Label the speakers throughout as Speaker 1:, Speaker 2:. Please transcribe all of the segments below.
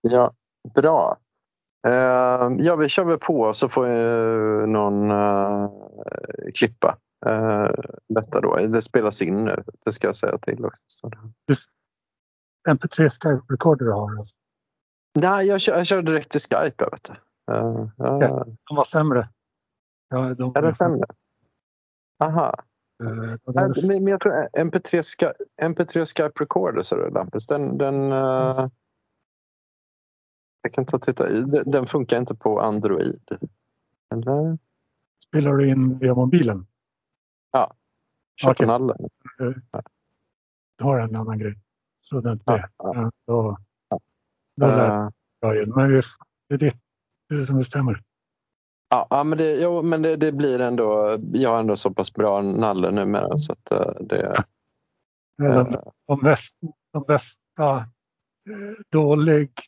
Speaker 1: Ja, bra. Uh, ja, vi kör väl på så får uh, någon uh, klippa uh, detta då. Det spelas in nu, det ska jag säga till också.
Speaker 2: MP3 Skype Recorder har alltså.
Speaker 1: Nej, jag kör, jag kör direkt till Skype. Vet du. Uh,
Speaker 2: okay. De var sämre.
Speaker 1: Ja, de är det sämre? Aha. Uh, men, jag tror MP3, Sky, MP3 Skype Recorder, sa du Lampus, den, den uh, jag kan ta och titta. Den funkar inte på Android. Eller?
Speaker 2: Spelar du in via mobilen?
Speaker 1: Ja. Kör okay. nallen.
Speaker 2: Du har en annan grej. Inte det. Ja, ja. Då, då det uh, Men det är det som bestämmer.
Speaker 1: Ja, ja men, det, jo, men det, det, blir ändå... Jag har ändå så pass bra nalle numera så att uh, det...
Speaker 2: Uh, de, bästa, de bästa dåligt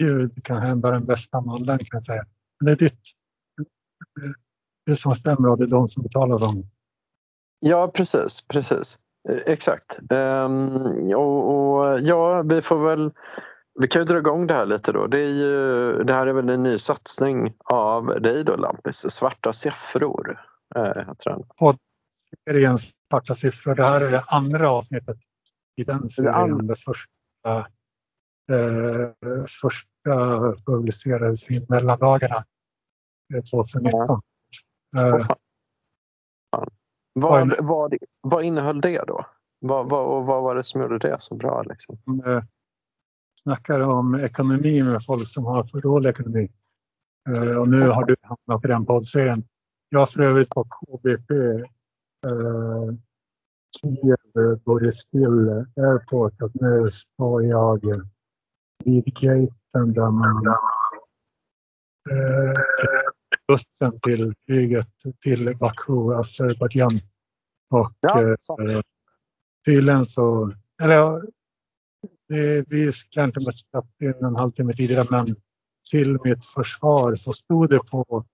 Speaker 2: ljud kan hända den bästa nallen kan jag säga. Men det är ditt... Det som stämmer och det är de som betalar dem.
Speaker 1: Ja, precis. precis. Exakt. Um, och, och, ja, vi får väl... Vi kan ju dra igång det här lite då. Det, ju, det här är väl en ny satsning av dig då Lampis, Svarta siffror. Äh, heter den.
Speaker 2: Serien Svarta siffror. Det här är det andra avsnittet i den serien. Det första, eh, första publicerades i mellandagarna 2019. Ja.
Speaker 1: Oh, vad, vad, vad innehöll det då? Vad, vad, vad var det som gjorde det så bra? Liksom?
Speaker 2: Eh, snackar om ekonomi med folk som har för dålig ekonomi. Eh, och nu har du hamnat i den poddserien. Jag har för övrigt på KBP eh, Kiev Boryspil Airport och nu står jag vid gaten där man eh, bussen till flyget till Baku, Azerbajdzjan. Och ja, eh, tydligen så, eller det, vi kanske inte ha in en halvtimme tidigare men till mitt försvar så stod det på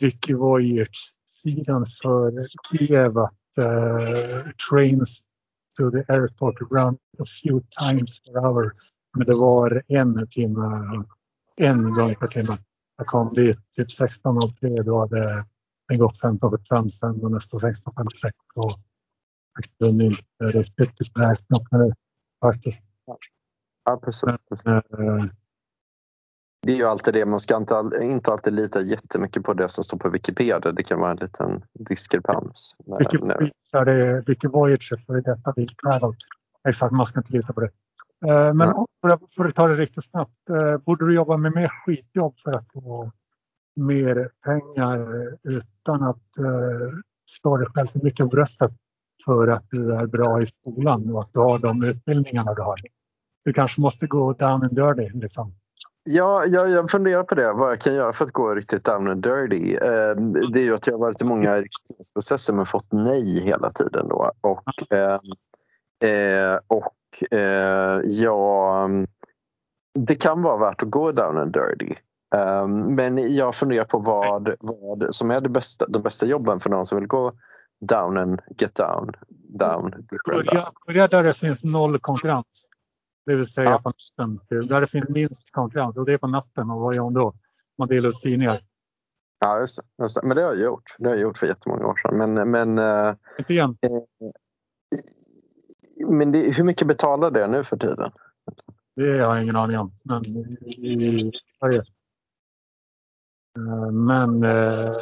Speaker 2: Vicky Voyage sidan för Kiev att uh, trains to the airport run a few times per hour. Men det var en timme, en gång per timme. Jag kom dit typ 16.03. Då hade den gått 15.45 sen och nästa 16.56. Så jag kunde inte riktigt räkna på det faktiskt.
Speaker 1: Ja, precis. precis. Men, det är ju alltid det, man ska inte, inte alltid lita jättemycket på det som står på Wikipedia. Det kan vara en liten diskrepans.
Speaker 2: Wikipedia, Wiki Voyager för detta Wild Travel. Exakt, man ska inte lita på det. Eh, men för, för att ta det riktigt snabbt. Eh, borde du jobba med mer skitjobb för att få mer pengar utan att uh, slå dig själv för mycket på bröstet för att du är bra i skolan och att du har de utbildningarna du har. Du kanske måste gå down and dirty. Liksom.
Speaker 1: Ja, jag, jag funderar på det, vad jag kan göra för att gå riktigt down and dirty. Eh, det är ju att jag har varit i många rekryteringsprocesser men fått nej hela tiden. Då. Och, eh, eh, och eh, ja, det kan vara värt att gå down and dirty. Um, men jag funderar på vad, vad som är det bästa, de bästa jobben för någon som vill gå down and get down. down,
Speaker 2: börja, börja där det finns noll konkurrens. Det vill säga ja. på natten. Där det finns minst konkurrens och det är på natten. Och vad gör man då? Man delar ut tidningar.
Speaker 1: Ja, just, just det. Men det har jag gjort. Det har jag gjort för jättemånga år sedan. Men, men,
Speaker 2: uh, Inte igen.
Speaker 1: Uh, men det, hur mycket betalar det nu för tiden?
Speaker 2: Det har jag ingen aning om. Men i Sverige. Eh, men eh,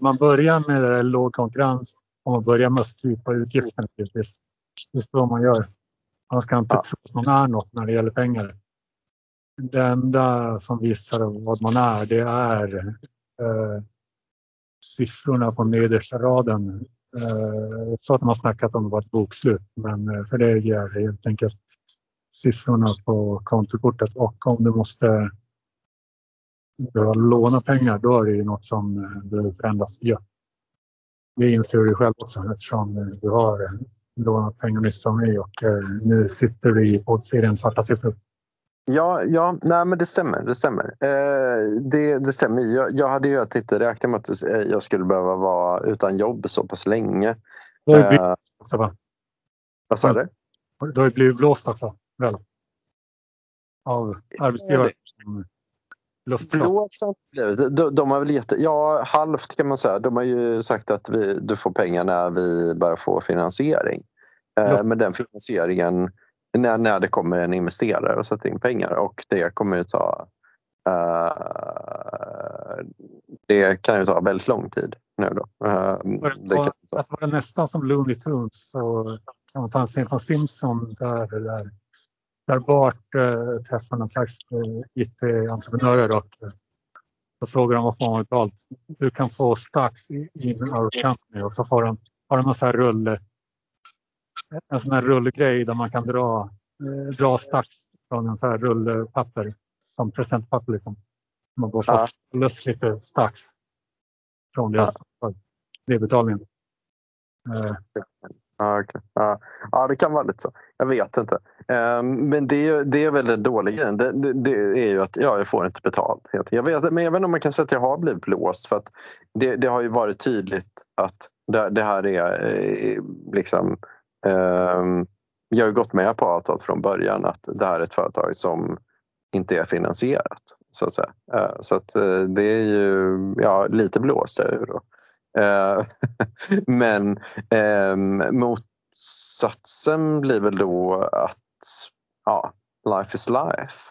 Speaker 2: man börjar med låg konkurrens och man börjar med att strypa utgifterna. Det är så man gör. Man ska inte ja. tro att man är något när det gäller pengar. Det enda som visar vad man är, det är eh, siffrorna på nedersta raden Eh, så att man snackat om det var ett bokslut, men eh, för det ger helt enkelt siffrorna på kontokortet och om du måste du låna pengar, då är det ju något som eh, behöver förändras. Ja. Det inser du själv också eftersom du har lånat pengar nyss som mig och nu sitter du i poddserien Svarta siffror.
Speaker 1: Ja, ja nej, men det stämmer. Det stämmer. Eh, det, det stämmer. Jag, jag hade ju inte räknat med att jag skulle behöva vara utan jobb så pass länge.
Speaker 2: Du har ju blivit eh, också va?
Speaker 1: Vad sa du?
Speaker 2: Du har ju blivit blåst också. Väl? av arbetsgivare.
Speaker 1: Blåst har blivit. De, de har väl gett, ja halvt kan man säga. De har ju sagt att vi, du får pengar när vi börjar få finansiering. Eh, men den finansieringen, när, när det kommer en investerare och sätter in pengar och det kommer ju ta uh, det kan ju ta väldigt lång tid nu då. Uh,
Speaker 2: det, kan ta. Att vara nästan som Looney Tunes så kan man ta en scen från Simpson där, där, där Bart uh, träffar någon slags uh, IT-entreprenörer och så frågar de vad får man betalt. Du kan få stacks in our company och så får de, har de någon sån här rulle en sån här rullgrej där man kan dra, eh, dra stacks från en sån här rullpapper som presentpapper. Liksom. Man bara får ja. lite stacks från deras ja. nedbetalningen.
Speaker 1: Eh. Ja, okay. ja. ja, det kan vara lite så. Jag vet inte. Um, men det, det är väl den dåliga grejen. Det, det, det, är ju att ja, jag får inte betalt. Jag vet, men jag vet inte om man kan säga att jag har blivit blåst. För att det, det har ju varit tydligt att det, det här är eh, liksom Um, jag har gått med på avtalet från början att det här är ett företag som inte är finansierat. Så att säga. Eh, så att eh, det är ju ja, lite blåst jag ju då. Ehm, men motsatsen blir väl då att ja, life is life.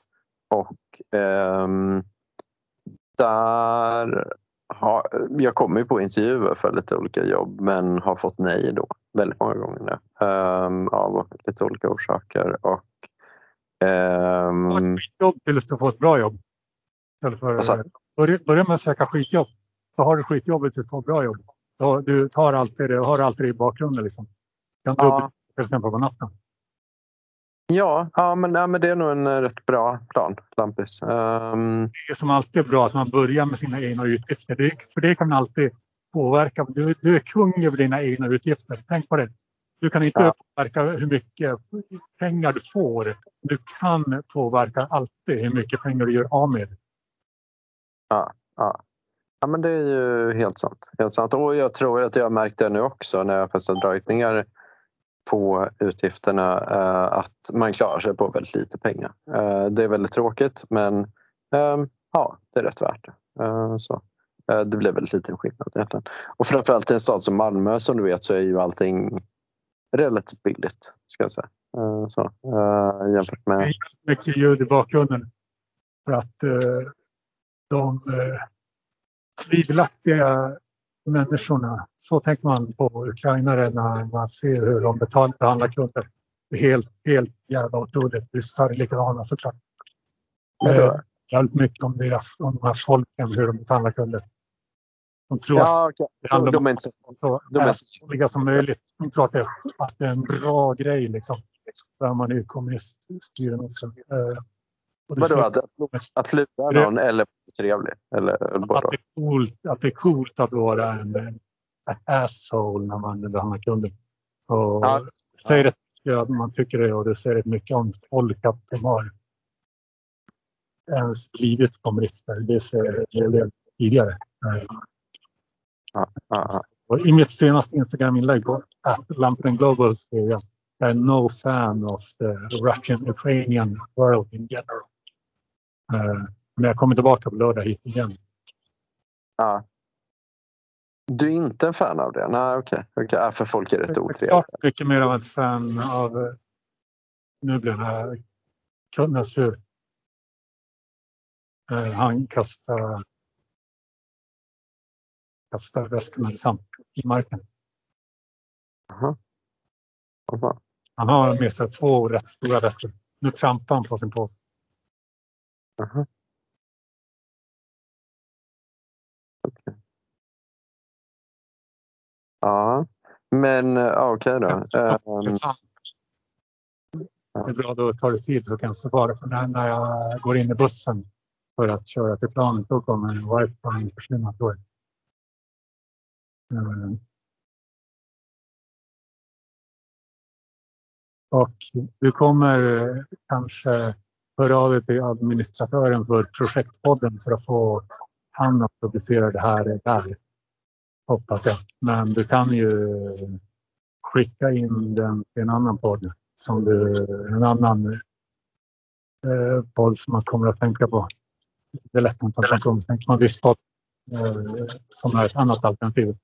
Speaker 1: Och där har, jag kommer ju på intervjuer för lite olika jobb men har fått nej då väldigt många gånger nu um, av lite olika orsaker. Och,
Speaker 2: um, jobb tills du får ett bra jobb. för, börja, börja med att söka skitjobb så har du skitjobbet du får ett bra jobb. Du tar alltid det, har alltid det i bakgrunden. Liksom. Du kan ja. till exempel på natten.
Speaker 1: Ja, ja, men, ja, men det är nog en eh, rätt bra plan, Lampis. Um...
Speaker 2: Det är som alltid bra att man börjar med sina egna utgifter. Det, för det kan man alltid påverka. Du, du är kung över dina egna utgifter. Tänk på det. Du kan inte ja. påverka hur mycket pengar du får. Du kan påverka alltid hur mycket pengar du gör av med.
Speaker 1: Ja, ja ja men det är ju helt sant. Helt sant. Och jag tror att jag märkt det nu också när jag har dragit ner på utgifterna eh, att man klarar sig på väldigt lite pengar. Eh, det är väldigt tråkigt men eh, ja, det är rätt värt det. Eh, så. Eh, det blir väldigt liten skillnad egentligen. Och framförallt i en stad som Malmö som du vet så är ju allting relativt billigt. Ska jag säga. Eh, så, jämfört med... Det är
Speaker 2: mycket ljud i bakgrunden. För att de tvivelaktiga människorna. Så tänker man på ukrainare när man ser hur de behandlar kunder. Det är helt, helt jävla otroligt. Ryssar är likadana såklart. Eh, väldigt mycket om, deras, om de här folken, hur de behandlar kunder. De tror ja, okay. att det handlar de, de om så ätliga som möjligt. De tror att det, att det är en bra grej liksom. Där man är kommuniststyren också. Eh,
Speaker 1: Vadå, att, att lura någon eller trevlig? Eller,
Speaker 2: att, det är coolt, att det är coolt att vara en, asshole när man behandlar kunder. Och ja. säger rätt att man tycker det och det säger rätt mycket om folk att de har ens blivit kommunister. Det säger del tidigare. Ja, ja, och I mitt senaste Instagram-inlägg på Lampen Global skrev jag jag är no fan of the Russian-Ukrainian world in general. Uh, men jag kommer tillbaka på lördag hit igen.
Speaker 1: Ja. Du är inte en fan av det? Nej, okej. Okay. okay. för folk är rätt otrevliga.
Speaker 2: Jag är mycket mer av en fan av... Nu blir den här kunden sur. Uh, han kastar, kastar väskorna i marken.
Speaker 1: Aha. Aha.
Speaker 2: Han har med sig två rätt stora väskor. Nu trampar han på sin påse. Aha.
Speaker 1: Okay. Ja, men okej okay då. Um,
Speaker 2: det är bra, då tar det tid så kan jag svara. För när, när jag går in i bussen för att köra till planet, då kommer wifi försvinna. Då. Um, och du kommer kanske höra av dig till administratören för projektpodden för att få han att publicera det här där. Hoppas jag. Men du kan ju skicka in den till en annan podd som du, en annan eh, podd som man kommer att tänka på. Det är lätt att man kommer att tänka på en viss podd eh, som är ett annat alternativ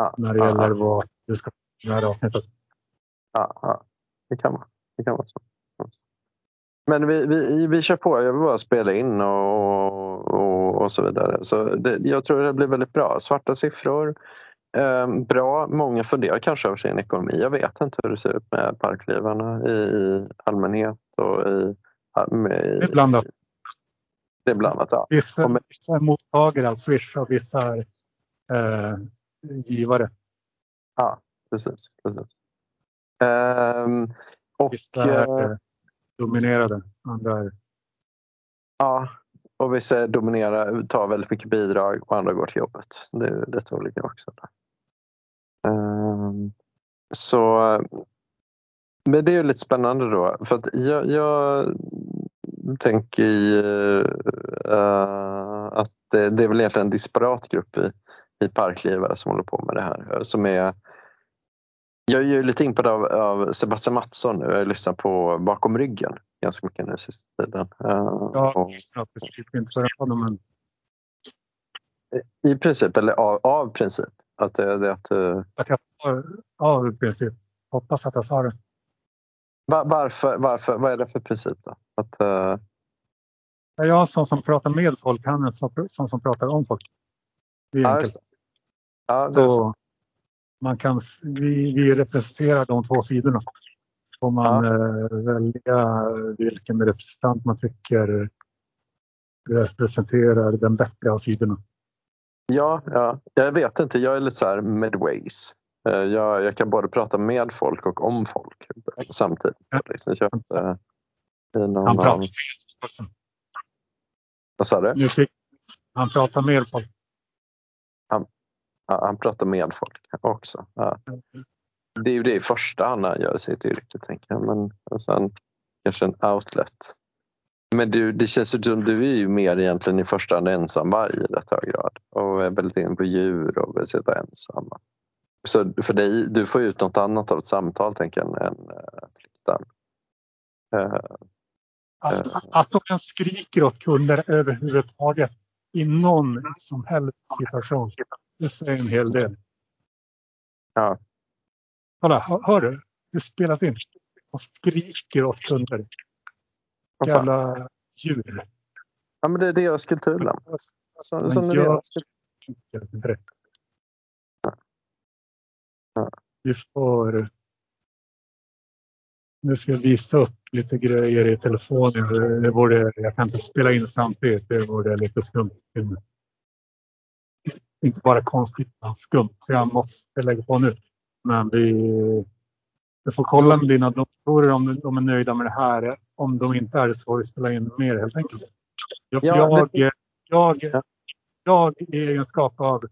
Speaker 1: Ja,
Speaker 2: när det
Speaker 1: ja,
Speaker 2: gäller
Speaker 1: ja.
Speaker 2: vad du ska i det här avsnittet.
Speaker 1: Ja, ja. Det kan vara. Det kan vara så. Men vi, vi, vi kör på. Jag vill bara spela in och, och, och så vidare. Så det, jag tror det blir väldigt bra. Svarta siffror. Eh, bra. Många funderar kanske över sin ekonomi. Jag vet inte hur det ser ut med parklivarna i, i allmänhet och i... Med,
Speaker 2: Det är blandat.
Speaker 1: Det är blandat, ja.
Speaker 2: Vissa,
Speaker 1: med-
Speaker 2: vissa är mottagare av Swish och vissa är eh, givare.
Speaker 1: Ja, precis. precis. Ehm, och,
Speaker 2: Vissa är
Speaker 1: eh,
Speaker 2: eh, dominerade. Andra är
Speaker 1: ja, och vissa dominerar, tar väldigt mycket bidrag och andra går till jobbet. Det är lite olika också. Um, så, men det är ju lite spännande då. För att jag, jag tänker ju, eh, att det, det är väl egentligen en disparat grupp i, i parklivare som håller på med det här. Som är, jag är ju lite impad av, av Sebastian Mattsson nu. Jag lyssnar på Bakom ryggen ganska mycket nu sista tiden. Eh,
Speaker 2: Ja,
Speaker 1: och,
Speaker 2: inte men
Speaker 1: I princip, eller av, av princip. Att det, det att, eh,
Speaker 2: att jag har, ja, i princip. Hoppas att jag sa det.
Speaker 1: va- varför, varför, vad är det för princip då? Att,
Speaker 2: Är jag sån som pratar med folk, han är sån sån som pratar om folk. Det är
Speaker 1: ja,
Speaker 2: enkelt.
Speaker 1: Ja, det är så.
Speaker 2: Man kan, vi, vi representerar de två sidorna. Får man eh, välja vilken representant man tycker representerar den bättre av sidorna.
Speaker 1: Ja, ja, jag vet inte. Jag är lite så här midways. Eh, Jag, jag kan både prata med folk och om folk samtidigt.
Speaker 2: Ja.
Speaker 1: Liksom. Jag i någon
Speaker 2: Han pratar.
Speaker 1: Vad sa du?
Speaker 2: Han pratar med folk.
Speaker 1: Ja, han pratar med folk också. Ja. Det är ju det i första hand när han gör sitt yrke, tänker jag. Men och sen kanske en outlet. Men du, det känns ju som du är ju mer egentligen i första hand ensamvarg i rätt hög grad. Och är väldigt inne på djur och vill sitta ensam. Så för dig, du får ut något annat av ett samtal, tänker jag, än äh, rykten. Eh,
Speaker 2: Att, att de ens skriker åt kunder överhuvudtaget i någon som helst situation. Det säger en hel del.
Speaker 1: Ja.
Speaker 2: Kolla, hör, hör du? Det spelas in. De skriker åt kunder. Jävla djur.
Speaker 1: Ja, men det är deras kultur. Lam. Så,
Speaker 2: Men
Speaker 1: som är
Speaker 2: jag-
Speaker 1: deras kultur.
Speaker 2: Helt inte rätt.
Speaker 1: Ja.
Speaker 2: Vi får... Nu ska jag visa upp lite grejer i telefonen. Det borde, jag kan inte spela in samtidigt. Det vore lite skumt. Inte bara konstigt, utan skumt. Så jag måste lägga på nu. Men vi, vi får kolla med dina doktorer om de är nöjda med det här. Om de inte är det så får vi spela in mer helt enkelt. Jag,
Speaker 1: Ja,
Speaker 2: jag, jag,
Speaker 1: Ja.
Speaker 2: jag i egenskap av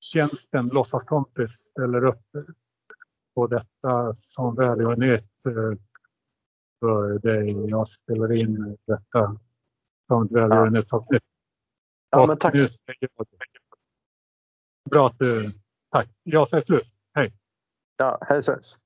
Speaker 2: tjänsten låtsaskompis ställer upp på detta som välgörenhet eh, för dig. Jag spelar in detta som ett välgörenhetsavsnitt.
Speaker 1: Ja, men tack
Speaker 2: nu
Speaker 1: så
Speaker 2: säger jag- Bra att du... Tack. Jag säger slut. Hej.
Speaker 1: Ja, hej ses.